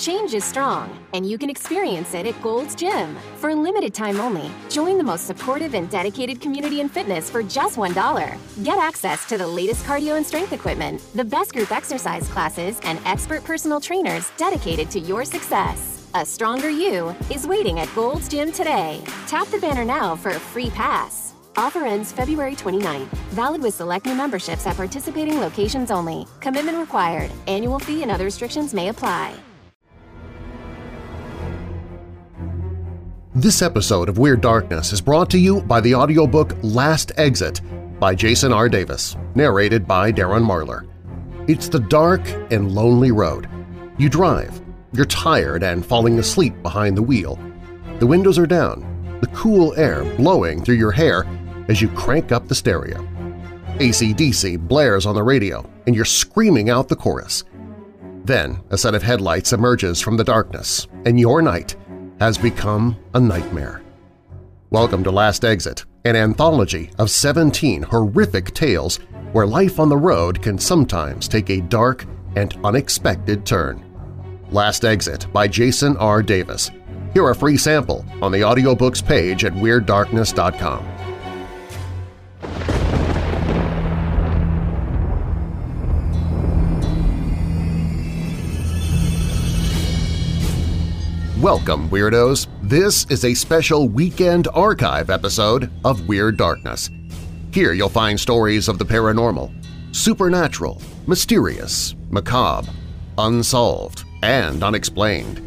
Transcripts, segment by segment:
Change is strong, and you can experience it at Gold's Gym. For a limited time only, join the most supportive and dedicated community in fitness for just $1. Get access to the latest cardio and strength equipment, the best group exercise classes, and expert personal trainers dedicated to your success. A stronger you is waiting at Gold's Gym today. Tap the banner now for a free pass. Offer ends February 29th. Valid with select new memberships at participating locations only. Commitment required. Annual fee and other restrictions may apply. This episode of Weird Darkness is brought to you by the audiobook Last Exit by Jason R. Davis, narrated by Darren Marlar. It's the dark and lonely road. You drive. You're tired and falling asleep behind the wheel. The windows are down, the cool air blowing through your hair as you crank up the stereo. ACDC blares on the radio, and you're screaming out the chorus. Then a set of headlights emerges from the darkness, and your night has become a nightmare. Welcome to Last Exit, an anthology of 17 horrific tales where life on the road can sometimes take a dark and unexpected turn. Last Exit by Jason R. Davis. Hear a free sample on the audiobooks page at WeirdDarkness.com. Welcome, Weirdos! This is a special Weekend Archive episode of Weird Darkness. Here you'll find stories of the paranormal, supernatural, mysterious, macabre, unsolved, and unexplained.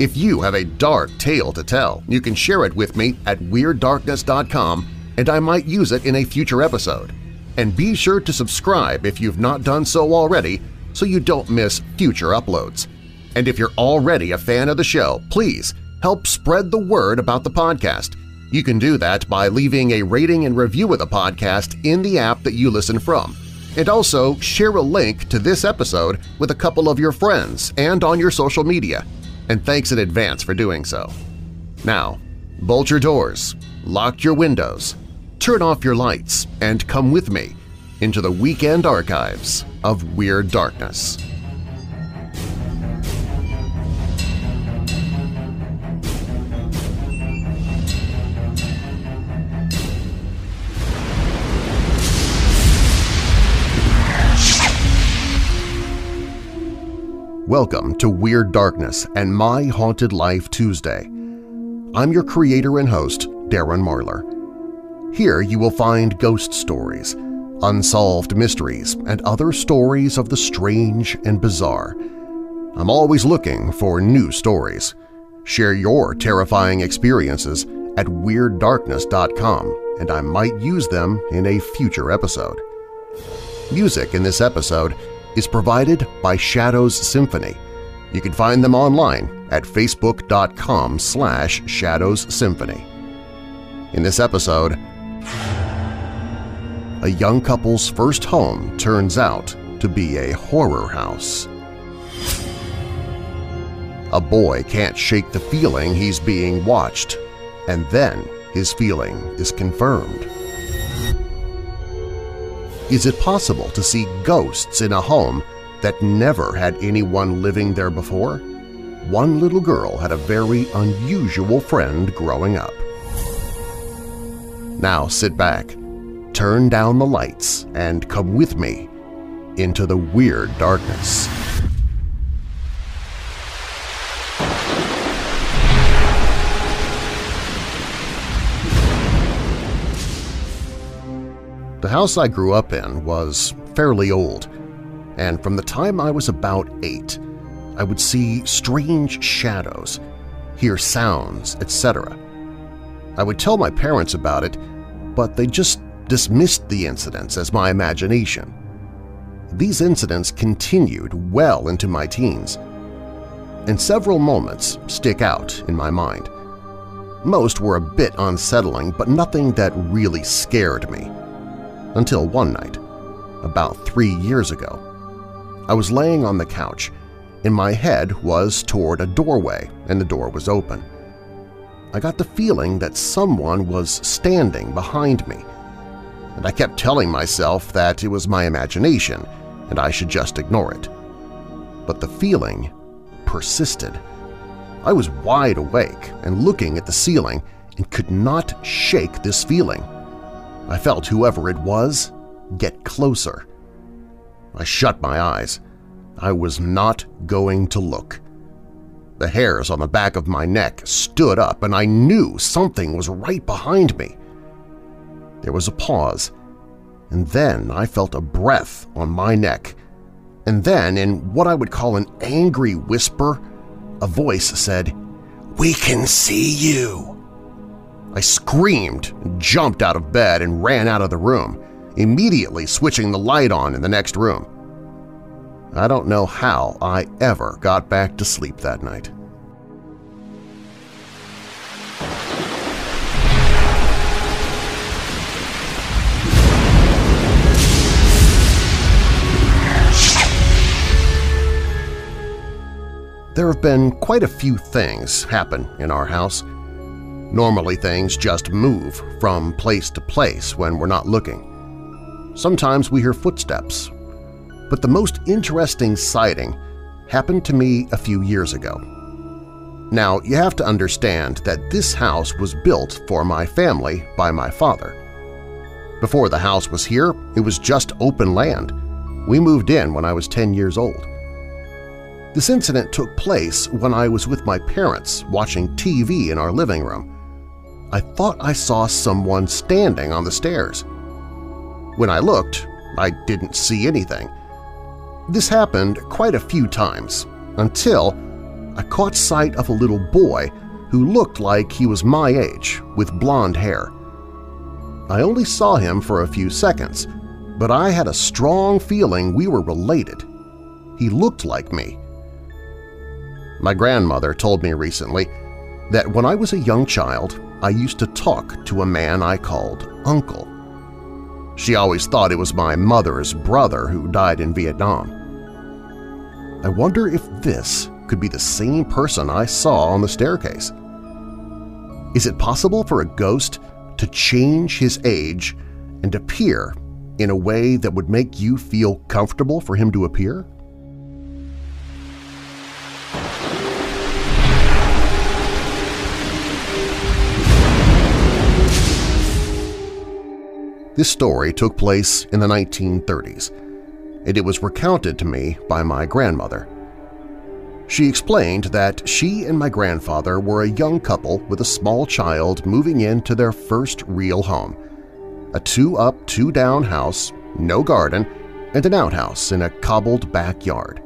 If you have a dark tale to tell, you can share it with me at WeirdDarkness.com and I might use it in a future episode. And be sure to subscribe if you've not done so already so you don't miss future uploads. And if you're already a fan of the show, please help spread the word about the podcast. You can do that by leaving a rating and review of the podcast in the app that you listen from. And also share a link to this episode with a couple of your friends and on your social media. And thanks in advance for doing so. Now, bolt your doors, lock your windows, turn off your lights, and come with me into the weekend archives of Weird Darkness. Welcome to Weird Darkness and My Haunted Life Tuesday. I'm your creator and host, Darren Marlar. Here you will find ghost stories, unsolved mysteries, and other stories of the strange and bizarre. I'm always looking for new stories. Share your terrifying experiences at WeirdDarkness.com and I might use them in a future episode. Music in this episode is provided by Shadows Symphony. You can find them online at facebook.com slash shadowssymphony. In this episode, a young couple's first home turns out to be a horror house. A boy can't shake the feeling he's being watched, and then his feeling is confirmed. Is it possible to see ghosts in a home that never had anyone living there before? One little girl had a very unusual friend growing up. Now sit back, turn down the lights, and come with me into the weird darkness. The house I grew up in was fairly old, and from the time I was about eight, I would see strange shadows, hear sounds, etc. I would tell my parents about it, but they just dismissed the incidents as my imagination. These incidents continued well into my teens, and several moments stick out in my mind. Most were a bit unsettling, but nothing that really scared me until one night, about three years ago. I was laying on the couch, and my head was toward a doorway and the door was open. I got the feeling that someone was standing behind me, and I kept telling myself that it was my imagination and I should just ignore it. But the feeling persisted. I was wide awake and looking at the ceiling and could not shake this feeling. I felt whoever it was get closer. I shut my eyes. I was not going to look. The hairs on the back of my neck stood up and I knew something was right behind me. There was a pause, and then I felt a breath on my neck, and then, in what I would call an angry whisper, a voice said, "'We can see you!' I screamed, jumped out of bed, and ran out of the room, immediately switching the light on in the next room. I don't know how I ever got back to sleep that night. There have been quite a few things happen in our house. Normally things just move from place to place when we're not looking. Sometimes we hear footsteps but the most interesting sighting happened to me a few years ago. Now, you have to understand that this house was built for my family by my father. Before the house was here, it was just open land. We moved in when I was 10 years old. This incident took place when I was with my parents watching TV in our living room. I thought I saw someone standing on the stairs. When I looked, I didn't see anything, this happened quite a few times, until I caught sight of a little boy who looked like he was my age, with blonde hair. I only saw him for a few seconds, but I had a strong feeling we were related. He looked like me. My grandmother told me recently that when I was a young child, I used to talk to a man I called Uncle. She always thought it was my mother's brother who died in Vietnam. I wonder if this could be the same person I saw on the staircase. Is it possible for a ghost to change his age and appear in a way that would make you feel comfortable for him to appear? This story took place in the 1930s, and it was recounted to me by my grandmother. She explained that she and my grandfather were a young couple with a small child moving into their first real home, a two-up, two-down house, no garden, and an outhouse in a cobbled backyard.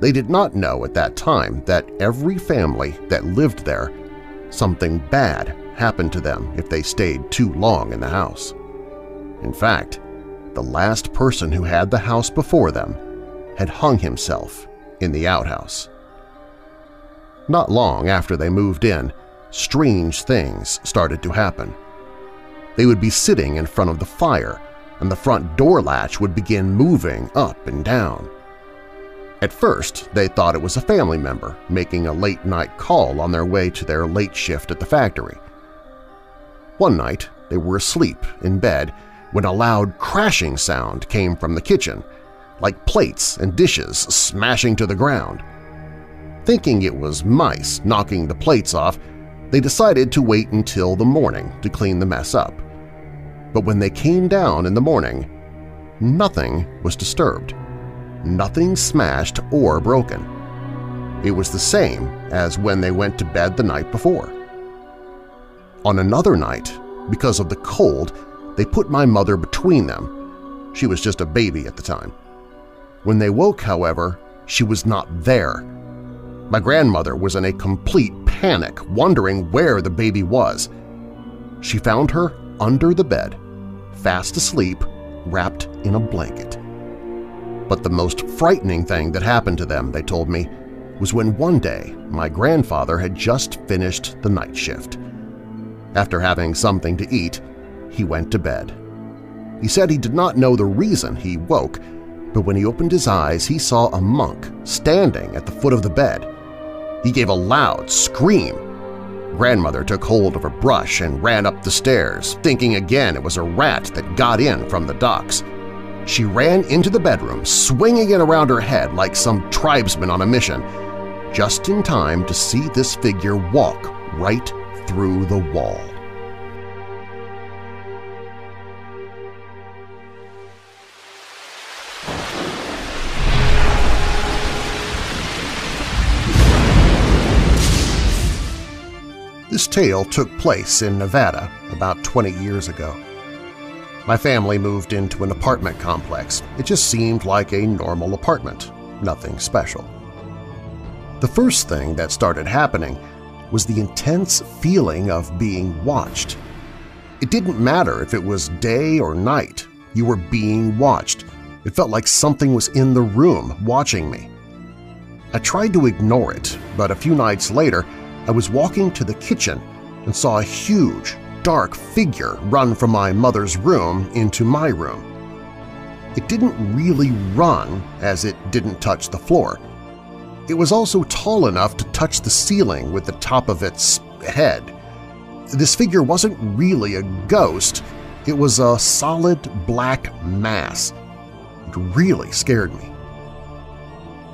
They did not know at that time that every family that lived there, something bad happened to them if they stayed too long in the house. In fact, the last person who had the house before them had hung himself in the outhouse. Not long after they moved in, strange things started to happen. They would be sitting in front of the fire, and the front door latch would begin moving up and down. At first, they thought it was a family member making a late-night call on their way to their late shift at the factory. One night, they were asleep in bed when a loud crashing sound came from the kitchen, like plates and dishes smashing to the ground. Thinking it was mice knocking the plates off, they decided to wait until the morning to clean the mess up. But when they came down in the morning, nothing was disturbed. Nothing smashed or broken. It was the same as when they went to bed the night before. On another night, because of the cold, they put my mother between them. She was just a baby at the time. When they woke, however, she was not there. My grandmother was in a complete panic, wondering where the baby was. She found her under the bed, fast asleep, wrapped in a blanket. But the most frightening thing that happened to them, they told me, was when one day my grandfather had just finished the night shift. After having something to eat, he went to bed. He said he did not know the reason he woke, but when he opened his eyes he saw a monk standing at the foot of the bed. He gave a loud scream. Grandmother took hold of a brush and ran up the stairs, thinking again it was a rat that got in from the docks. She ran into the bedroom, swinging it around her head like some tribesman on a mission. just in time to see this figure walk right through the wall. This tale took place in Nevada about 20 years ago. My family moved into an apartment complex. It just seemed like a normal apartment, nothing special. The first thing that started happening was the intense feeling of being watched. It didn't matter if it was day or night, you were being watched. It felt like something was in the room watching me. I tried to ignore it, but a few nights later I was walking to the kitchen and saw a huge, dark figure run from my mother's room into my room. It didn't really run as it didn't touch the floor. It was also tall enough to touch the ceiling with the top of its head. This figure wasn't really a ghost, it was a solid black mass. It really scared me.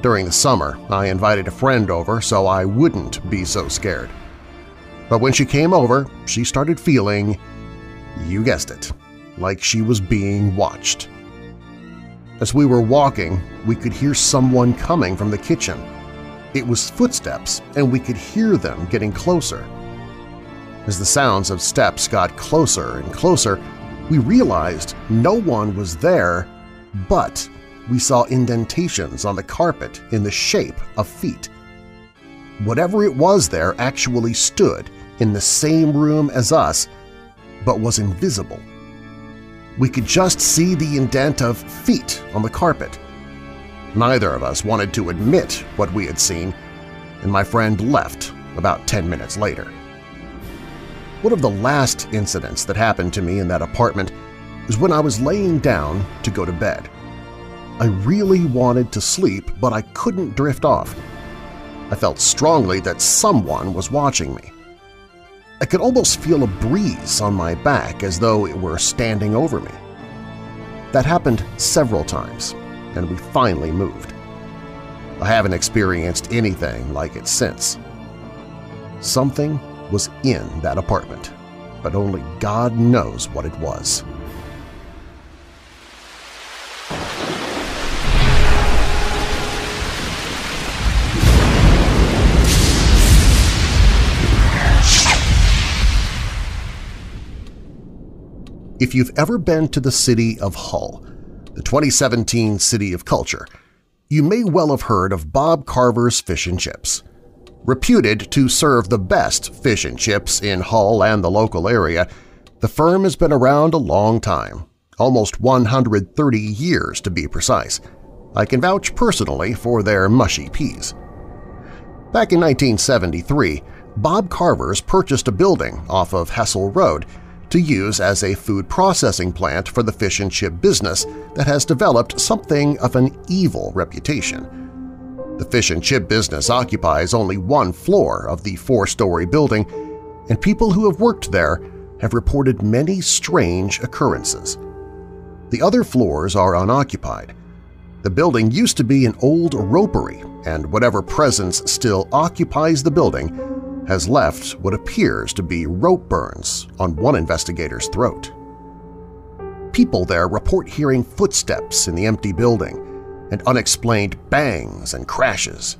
During the summer, I invited a friend over so I wouldn't be so scared. But when she came over, she started feeling, you guessed it, like she was being watched. As we were walking, we could hear someone coming from the kitchen. It was footsteps, and we could hear them getting closer. As the sounds of steps got closer and closer, we realized no one was there but we saw indentations on the carpet in the shape of feet. Whatever it was there actually stood in the same room as us, but was invisible. We could just see the indent of feet on the carpet. Neither of us wanted to admit what we had seen, and my friend left about 10 minutes later. One of the last incidents that happened to me in that apartment was when I was laying down to go to bed. I really wanted to sleep, but I couldn't drift off. I felt strongly that someone was watching me. I could almost feel a breeze on my back as though it were standing over me. That happened several times, and we finally moved. I haven't experienced anything like it since. Something was in that apartment, but only God knows what it was. If you've ever been to the city of Hull, the 2017 City of Culture, you may well have heard of Bob Carver's Fish and Chips. Reputed to serve the best fish and chips in Hull and the local area, the firm has been around a long time, almost 130 years to be precise. I can vouch personally for their mushy peas. Back in 1973, Bob Carver's purchased a building off of Hessle Road to use as a food processing plant for the fish and chip business that has developed something of an evil reputation. The fish and chip business occupies only one floor of the four-story building, and people who have worked there have reported many strange occurrences. The other floors are unoccupied. The building used to be an old ropery, and whatever presence still occupies the building has left what appears to be rope burns on one investigator's throat. People there report hearing footsteps in the empty building and unexplained bangs and crashes.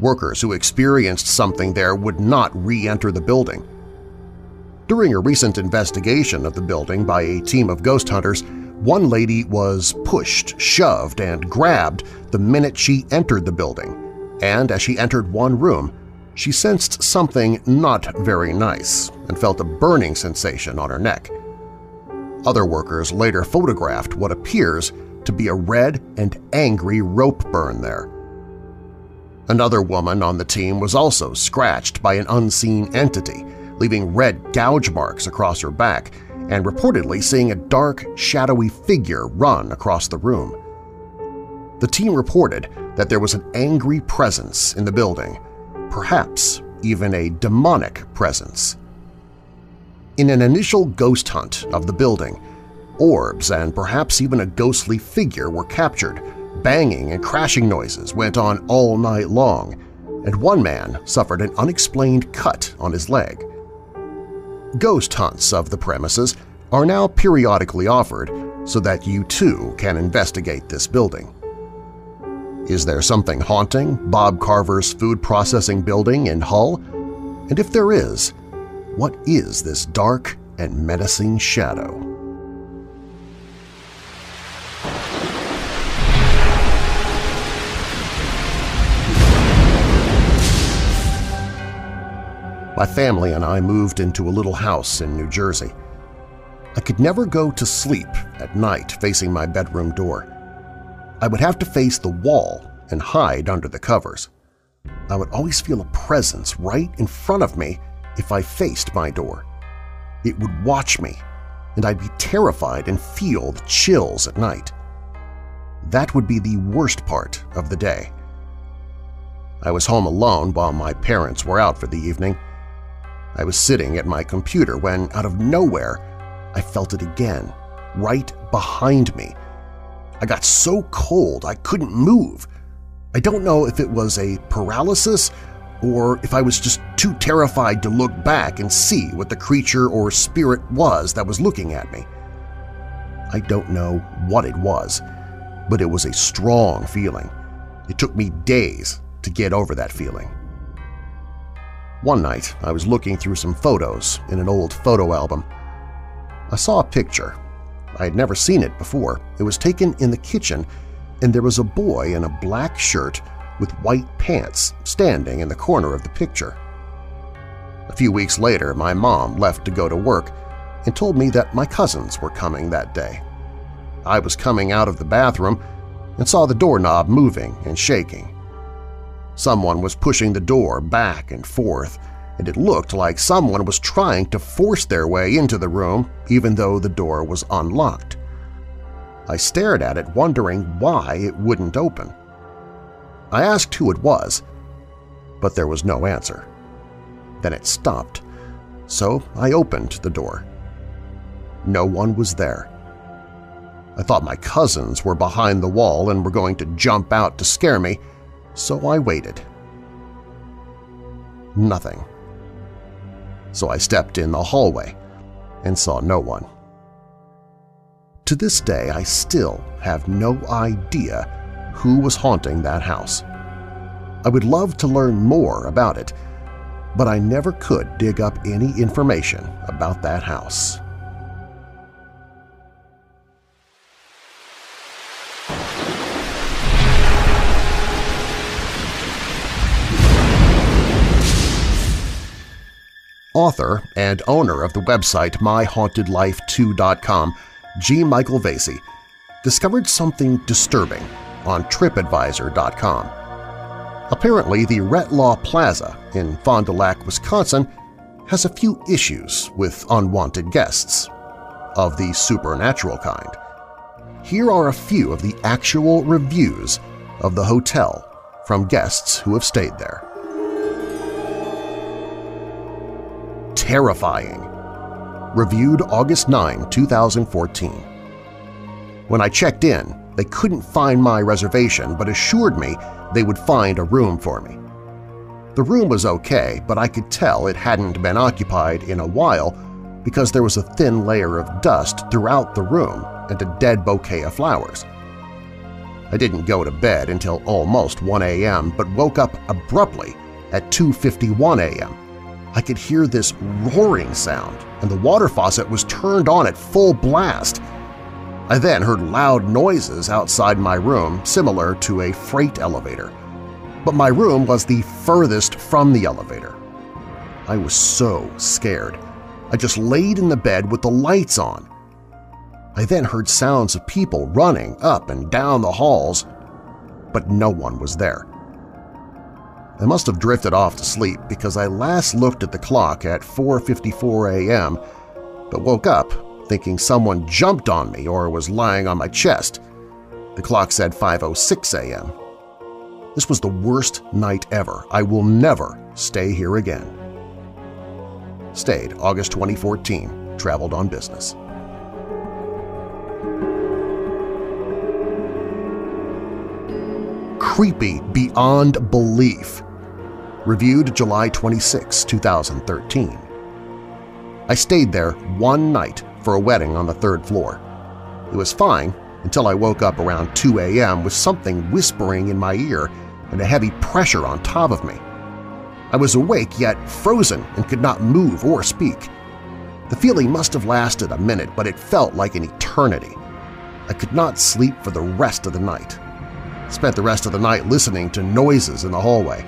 Workers who experienced something there would not re-enter the building. During a recent investigation of the building by a team of ghost hunters, one lady was pushed, shoved, and grabbed the minute she entered the building, and as she entered one room, she sensed something not very nice and felt a burning sensation on her neck. Other workers later photographed what appears to be a red and angry rope burn there. Another woman on the team was also scratched by an unseen entity, leaving red gouge marks across her back and reportedly seeing a dark, shadowy figure run across the room. The team reported that there was an angry presence in the building perhaps even a demonic presence. In an initial ghost hunt of the building, orbs and perhaps even a ghostly figure were captured, banging and crashing noises went on all night long, and one man suffered an unexplained cut on his leg. Ghost hunts of the premises are now periodically offered so that you too can investigate this building. Is there something haunting Bob Carver's food processing building in Hull? And if there is, what is this dark and menacing shadow? My family and I moved into a little house in New Jersey. I could never go to sleep at night facing my bedroom door. I would have to face the wall and hide under the covers. I would always feel a presence right in front of me if I faced my door. It would watch me, and I'd be terrified and feel the chills at night. That would be the worst part of the day. I was home alone while my parents were out for the evening. I was sitting at my computer when, out of nowhere, I felt it again, right behind me. I got so cold I couldn't move. I don't know if it was a paralysis or if I was just too terrified to look back and see what the creature or spirit was that was looking at me. I don't know what it was, but it was a strong feeling. It took me days to get over that feeling. One night, I was looking through some photos in an old photo album. I saw a picture. I had never seen it before. It was taken in the kitchen, and there was a boy in a black shirt with white pants standing in the corner of the picture. A few weeks later, my mom left to go to work and told me that my cousins were coming that day. I was coming out of the bathroom and saw the doorknob moving and shaking. Someone was pushing the door back and forth, and it looked like someone was trying to force their way into the room even though the door was unlocked. I stared at it wondering why it wouldn't open. I asked who it was, but there was no answer. Then it stopped, so I opened the door. No one was there. I thought my cousins were behind the wall and were going to jump out to scare me, so I waited. Nothing. So I stepped in the hallway and saw no one. To this day, I still have no idea who was haunting that house. I would love to learn more about it, but I never could dig up any information about that house. Author and owner of the website MyHauntedLife2.com, G. Michael Vasey, discovered something disturbing on TripAdvisor.com. Apparently, the Retlaw Plaza in Fond du Lac, Wisconsin has a few issues with unwanted guests, of the supernatural kind. Here are a few of the actual reviews of the hotel from guests who have stayed there. Terrifying. Reviewed August 9, 2014. When I checked in, they couldn't find my reservation but assured me they would find a room for me. The room was okay, but I could tell it hadn't been occupied in a while because there was a thin layer of dust throughout the room and a dead bouquet of flowers. I didn't go to bed until almost 1 a.m. but woke up abruptly at 2.51 a.m. I could hear this roaring sound, and the water faucet was turned on at full blast. I then heard loud noises outside my room similar to a freight elevator, but my room was the furthest from the elevator. I was so scared. I just laid in the bed with the lights on. I then heard sounds of people running up and down the halls, but no one was there. I must have drifted off to sleep because I last looked at the clock at 4.54 a.m., but woke up thinking someone jumped on me or was lying on my chest. The clock said 5.06 a.m. This was the worst night ever. I will never stay here again. Stayed August 2014. Traveled on business. Creepy beyond belief. reviewed July 26, 2013. I stayed there one night for a wedding on the third floor. It was fine until I woke up around 2 a.m. with something whispering in my ear and a heavy pressure on top of me. I was awake yet frozen and could not move or speak. The feeling must have lasted a minute, but it felt like an eternity. I could not sleep for the rest of the night. Spent the rest of the night listening to noises in the hallway.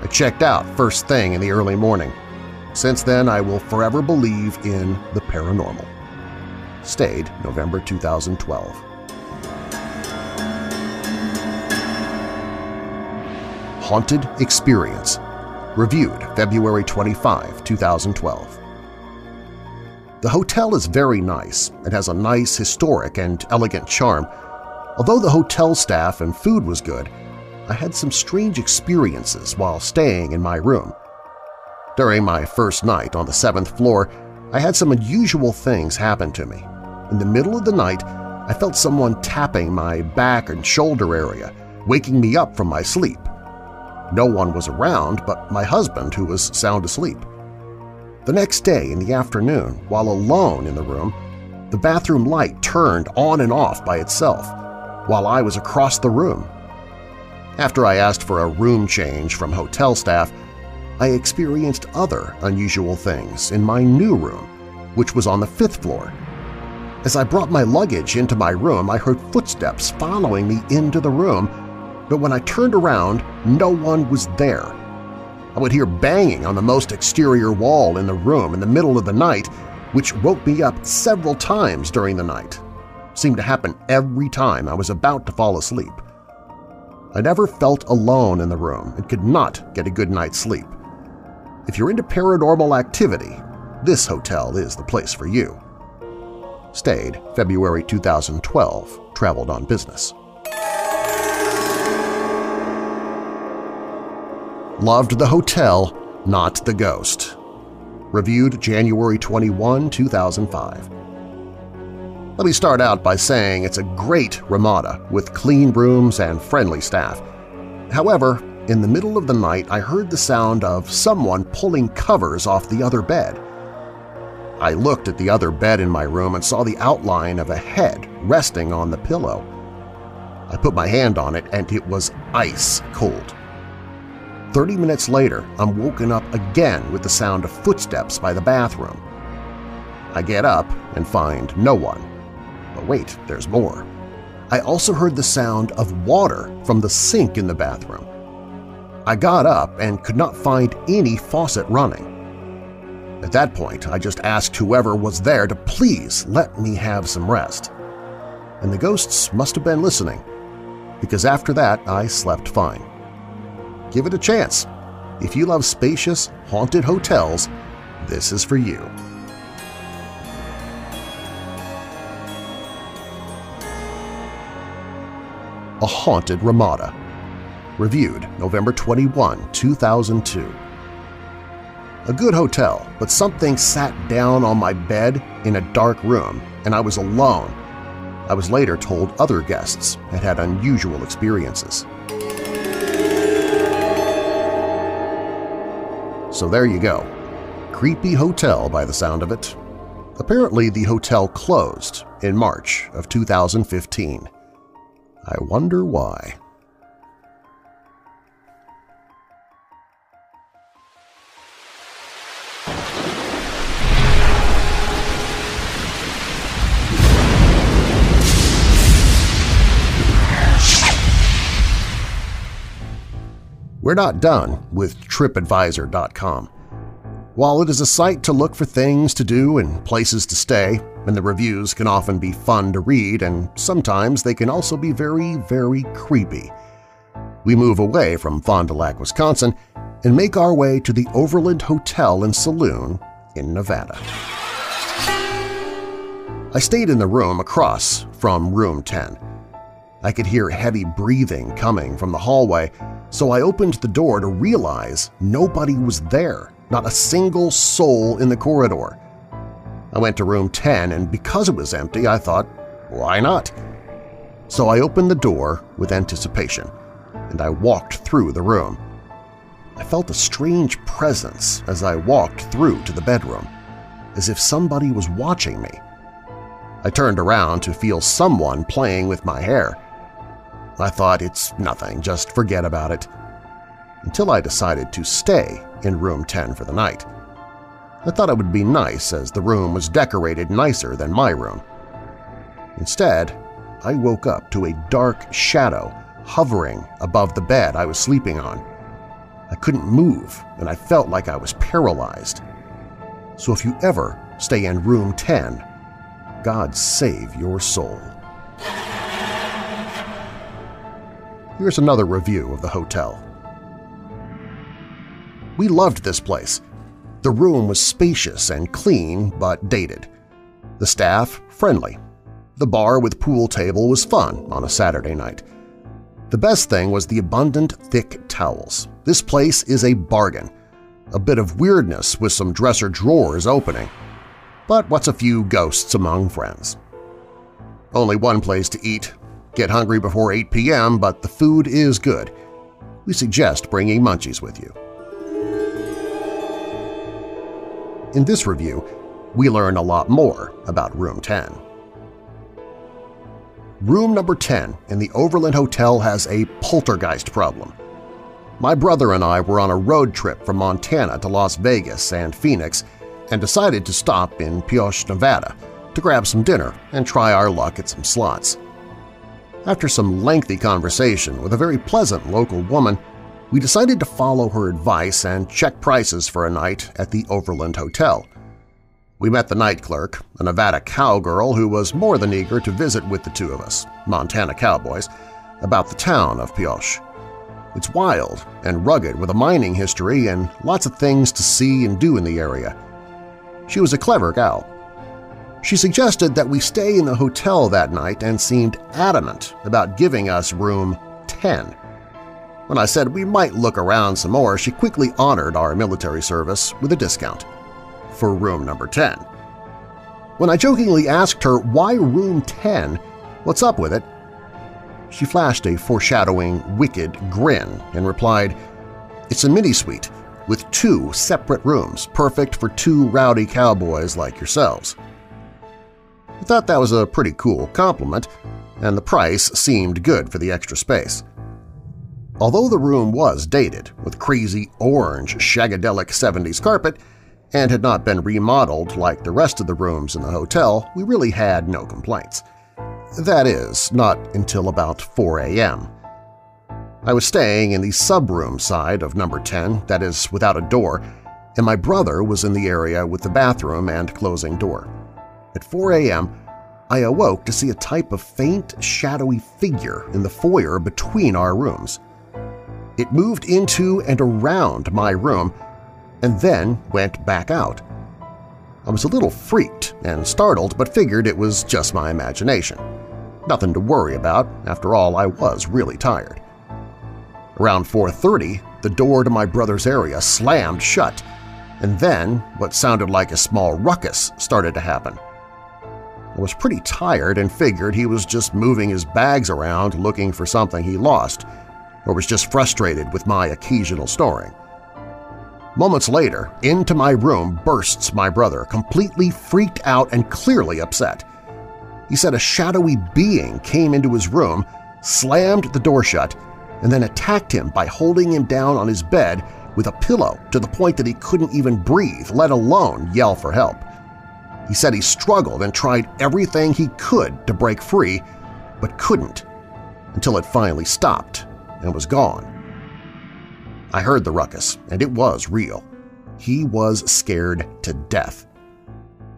I checked out first thing in the early morning. Since then, I will forever believe in the paranormal. Stayed November 2012. Haunted Experience Reviewed February 25, 2012. The hotel is very nice. It has a nice, historic, and elegant charm. Although the hotel staff and food was good, I had some strange experiences while staying in my room. During my first night on the seventh floor, I had some unusual things happen to me. In the middle of the night, I felt someone tapping my back and shoulder area, waking me up from my sleep. No one was around but my husband, who was sound asleep. The next day in the afternoon, while alone in the room, the bathroom light turned on and off by itself while I was across the room. After I asked for a room change from hotel staff, I experienced other unusual things in my new room, which was on the fifth floor. As I brought my luggage into my room, I heard footsteps following me into the room but when I turned around, no one was there. I would hear banging on the most exterior wall in the room in the middle of the night, which woke me up several times during the night. Seemed to happen every time I was about to fall asleep. I never felt alone in the room and could not get a good night's sleep. If you're into paranormal activity, this hotel is the place for you. Stayed February 2012, traveled on business. Loved the hotel, not the ghost. Reviewed January 21, 2005. Let me start out by saying it's a great Ramada with clean rooms and friendly staff. However, in the middle of the night I heard the sound of someone pulling covers off the other bed. I looked at the other bed in my room and saw the outline of a head resting on the pillow. I put my hand on it and it was ice cold. 30 minutes later, I'm woken up again with the sound of footsteps by the bathroom. I get up and find no one. But wait, there's more. I also heard the sound of water from the sink in the bathroom. I got up and could not find any faucet running. At that point, I just asked whoever was there to please let me have some rest. And the ghosts must have been listening, because after that I slept fine give it a chance. If you love spacious, haunted hotels, this is for you. A Haunted Ramada Reviewed November 21, 2002 A good hotel, but something sat down on my bed in a dark room and I was alone. I was later told other guests had had unusual experiences. So there you go. Creepy hotel by the sound of it. Apparently the hotel closed in March of 2015. I wonder why. We're not done with TripAdvisor.com. While it is a site to look for things to do and places to stay, and the reviews can often be fun to read and sometimes they can also be very, very creepy, we move away from Fond du Lac, Wisconsin and make our way to the Overland Hotel and Saloon in Nevada. I stayed in the room across from Room 10. I could hear heavy breathing coming from the hallway so I opened the door to realize nobody was there, not a single soul in the corridor. I went to room 10 and because it was empty I thought, why not? So I opened the door with anticipation and I walked through the room. I felt a strange presence as I walked through to the bedroom, as if somebody was watching me. I turned around to feel someone playing with my hair. I thought it's nothing, just forget about it, until I decided to stay in room 10 for the night. I thought it would be nice as the room was decorated nicer than my room. Instead, I woke up to a dark shadow hovering above the bed I was sleeping on. I couldn't move and I felt like I was paralyzed. So if you ever stay in room 10, God save your soul. Here's another review of the hotel. We loved this place. The room was spacious and clean but dated. The staff friendly. The bar with pool table was fun on a Saturday night. The best thing was the abundant thick towels. This place is a bargain. A bit of weirdness with some dresser drawers opening. But what's a few ghosts among friends? Only one place to eat. Get hungry before 8 p.m., but the food is good. We suggest bringing munchies with you. In this review, we learn a lot more about Room 10. Room number 10 in the Overland Hotel has a poltergeist problem. My brother and I were on a road trip from Montana to Las Vegas and Phoenix and decided to stop in Pioche, Nevada to grab some dinner and try our luck at some slots. After some lengthy conversation with a very pleasant local woman, we decided to follow her advice and check prices for a night at the Overland Hotel. We met the night clerk, a Nevada cowgirl who was more than eager to visit with the two of us, Montana cowboys, about the town of Pioche. It's wild and rugged with a mining history and lots of things to see and do in the area. She was a clever gal. She suggested that we stay in the hotel that night and seemed adamant about giving us room 10. When I said we might look around some more, she quickly honored our military service with a discount for room number 10. When I jokingly asked her why room 10, what's up with it, she flashed a foreshadowing wicked grin and replied, It's a mini-suite with two separate rooms, perfect for two rowdy cowboys like yourselves. I thought that was a pretty cool compliment, and the price seemed good for the extra space. Although the room was dated, with crazy orange shagadelic 70s carpet, and had not been remodeled like the rest of the rooms in the hotel, we really had no complaints. That is, not until about 4 a.m. I was staying in the sub-room side of number 10, that is, without a door, and my brother was in the area with the bathroom and closing door. At 4 a.m., I awoke to see a type of faint, shadowy figure in the foyer between our rooms. It moved into and around my room and then went back out. I was a little freaked and startled but figured it was just my imagination. Nothing to worry about, after all I was really tired. Around 4.30, the door to my brother's area slammed shut, and then what sounded like a small ruckus started to happen. I was pretty tired and figured he was just moving his bags around looking for something he lost, or was just frustrated with my occasional snoring. Moments later, into my room bursts my brother, completely freaked out and clearly upset. He said a shadowy being came into his room, slammed the door shut, and then attacked him by holding him down on his bed with a pillow to the point that he couldn't even breathe, let alone yell for help. He said he struggled and tried everything he could to break free, but couldn't, until it finally stopped and was gone. I heard the ruckus, and it was real. He was scared to death.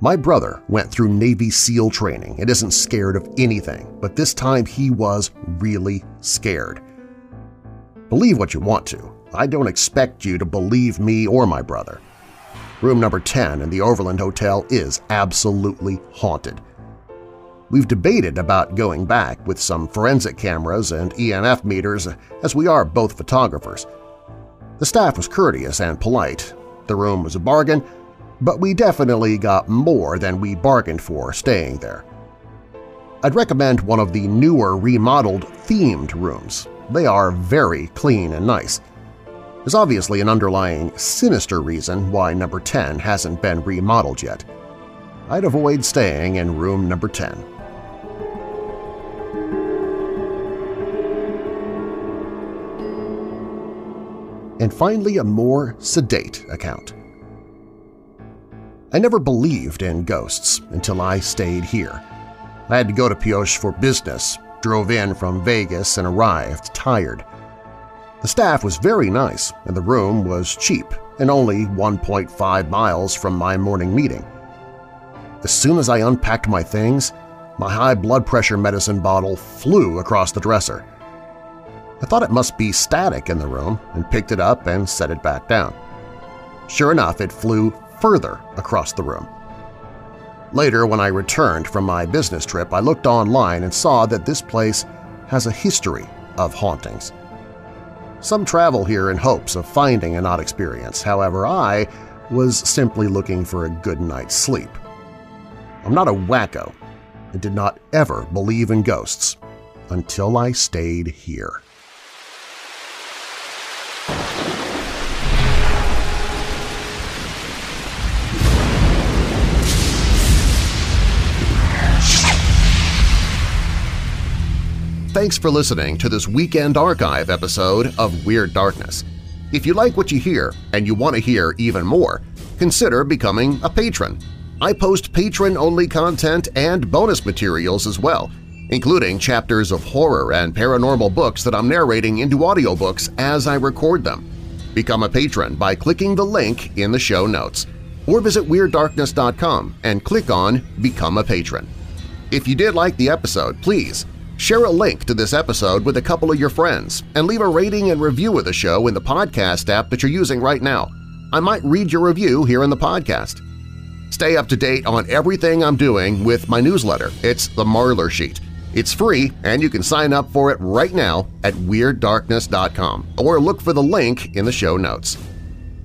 My brother went through Navy SEAL training and isn't scared of anything, but this time he was really scared. Believe what you want to. I don't expect you to believe me or my brother. Room number 10 in the Overland Hotel is absolutely haunted. We've debated about going back with some forensic cameras and EMF meters as we are both photographers. The staff was courteous and polite. The room was a bargain, but we definitely got more than we bargained for staying there. I'd recommend one of the newer remodeled themed rooms. They are very clean and nice. There's obviously an underlying sinister reason why number 10 hasn't been remodeled yet. I'd avoid staying in room number 10. And finally, a more sedate account. I never believed in ghosts until I stayed here. I had to go to Pioche for business, drove in from Vegas and arrived tired. The staff was very nice and the room was cheap and only 1.5 miles from my morning meeting. As soon as I unpacked my things, my high blood pressure medicine bottle flew across the dresser. I thought it must be static in the room and picked it up and set it back down. Sure enough, it flew further across the room. Later, when I returned from my business trip, I looked online and saw that this place has a history of hauntings. Some travel here in hopes of finding an odd experience, however I was simply looking for a good night's sleep. I'm not a wacko and did not ever believe in ghosts until I stayed here. Thanks for listening to this Weekend Archive episode of Weird Darkness. If you like what you hear and you want to hear even more, consider becoming a patron. I post patron-only content and bonus materials as well, including chapters of horror and paranormal books that I'm narrating into audiobooks as I record them. Become a patron by clicking the link in the show notes, or visit WeirdDarkness.com and click on Become a Patron. If you did like the episode, please Share a link to this episode with a couple of your friends and leave a rating and review of the show in the podcast app that you're using right now. I might read your review here in the podcast. Stay up to date on everything I'm doing with my newsletter. It's the Marlar Sheet. It's free, and you can sign up for it right now at WeirdDarkness.com or look for the link in the show notes.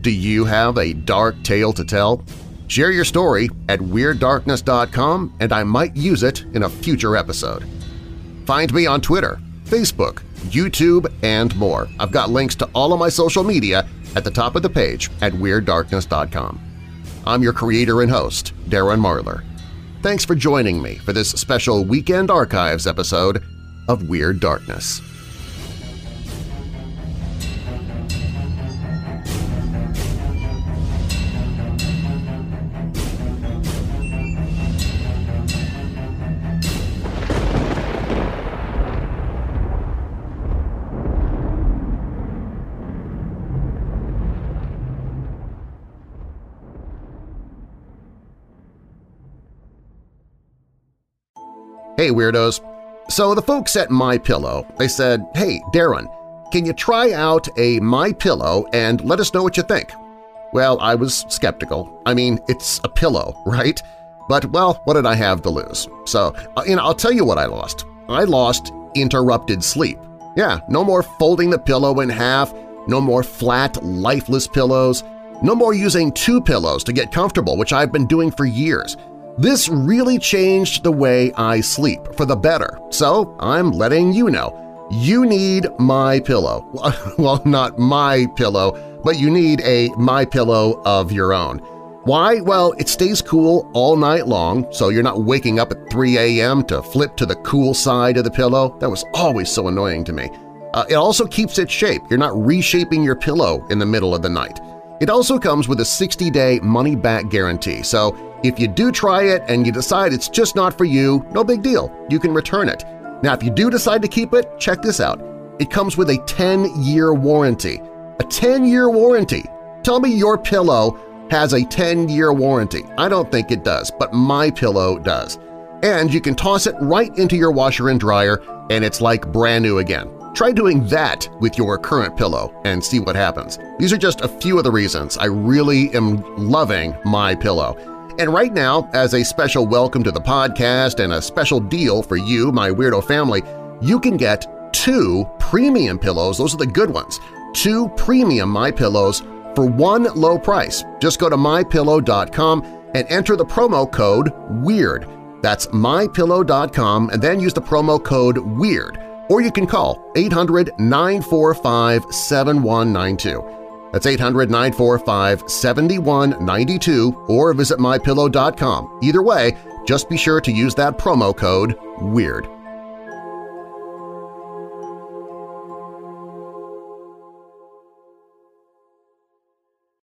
Do you have a dark tale to tell? Share your story at WeirdDarkness.com and I might use it in a future episode. Find me on Twitter, Facebook, YouTube, and more. I've got links to all of my social media at the top of the page at WeirdDarkness.com. I'm your creator and host, Darren Marlar. Thanks for joining me for this special Weekend Archives episode of Weird Darkness. Hey Weirdos! So the folks at My Pillow, they said, hey Darren, can you try out a My Pillow and let us know what you think? Well, I was skeptical. I mean, it's a pillow, right? But, well, what did I have to lose? So, uh, you know, I'll tell you what I lost. I lost interrupted sleep. Yeah, no more folding the pillow in half, no more flat, lifeless pillows, no more using two pillows to get comfortable, which I've been doing for years. This really changed the way I sleep for the better, so I'm letting you know. You need My Pillow. Well, not my pillow, but you need a My Pillow of your own. Why? Well, it stays cool all night long, so you're not waking up at 3 a.m. to flip to the cool side of the pillow. That was always so annoying to me. Uh, it also keeps its shape. You're not reshaping your pillow in the middle of the night. It also comes with a 60-day money-back guarantee, so if you do try it and you decide it's just not for you, no big deal. You can return it. Now, if you do decide to keep it, check this out. It comes with a 10-year warranty. A 10-year warranty! Tell me your pillow has a 10-year warranty. I don't think it does, but my pillow does. And you can toss it right into your washer and dryer, and it's like brand new again. Try doing that with your current pillow and see what happens. These are just a few of the reasons I really am loving my pillow. And right now, as a special welcome to the podcast and a special deal for you, my Weirdo family, you can get two premium pillows, those are the good ones, two premium My Pillows for one low price. Just go to MyPillow.com and enter the promo code WEIRD. That's MyPillow.com and then use the promo code WEIRD. Or you can call 800-945-7192. That's 800-945-7192 or visit MyPillow.com. Either way, just be sure to use that promo code WEIRD.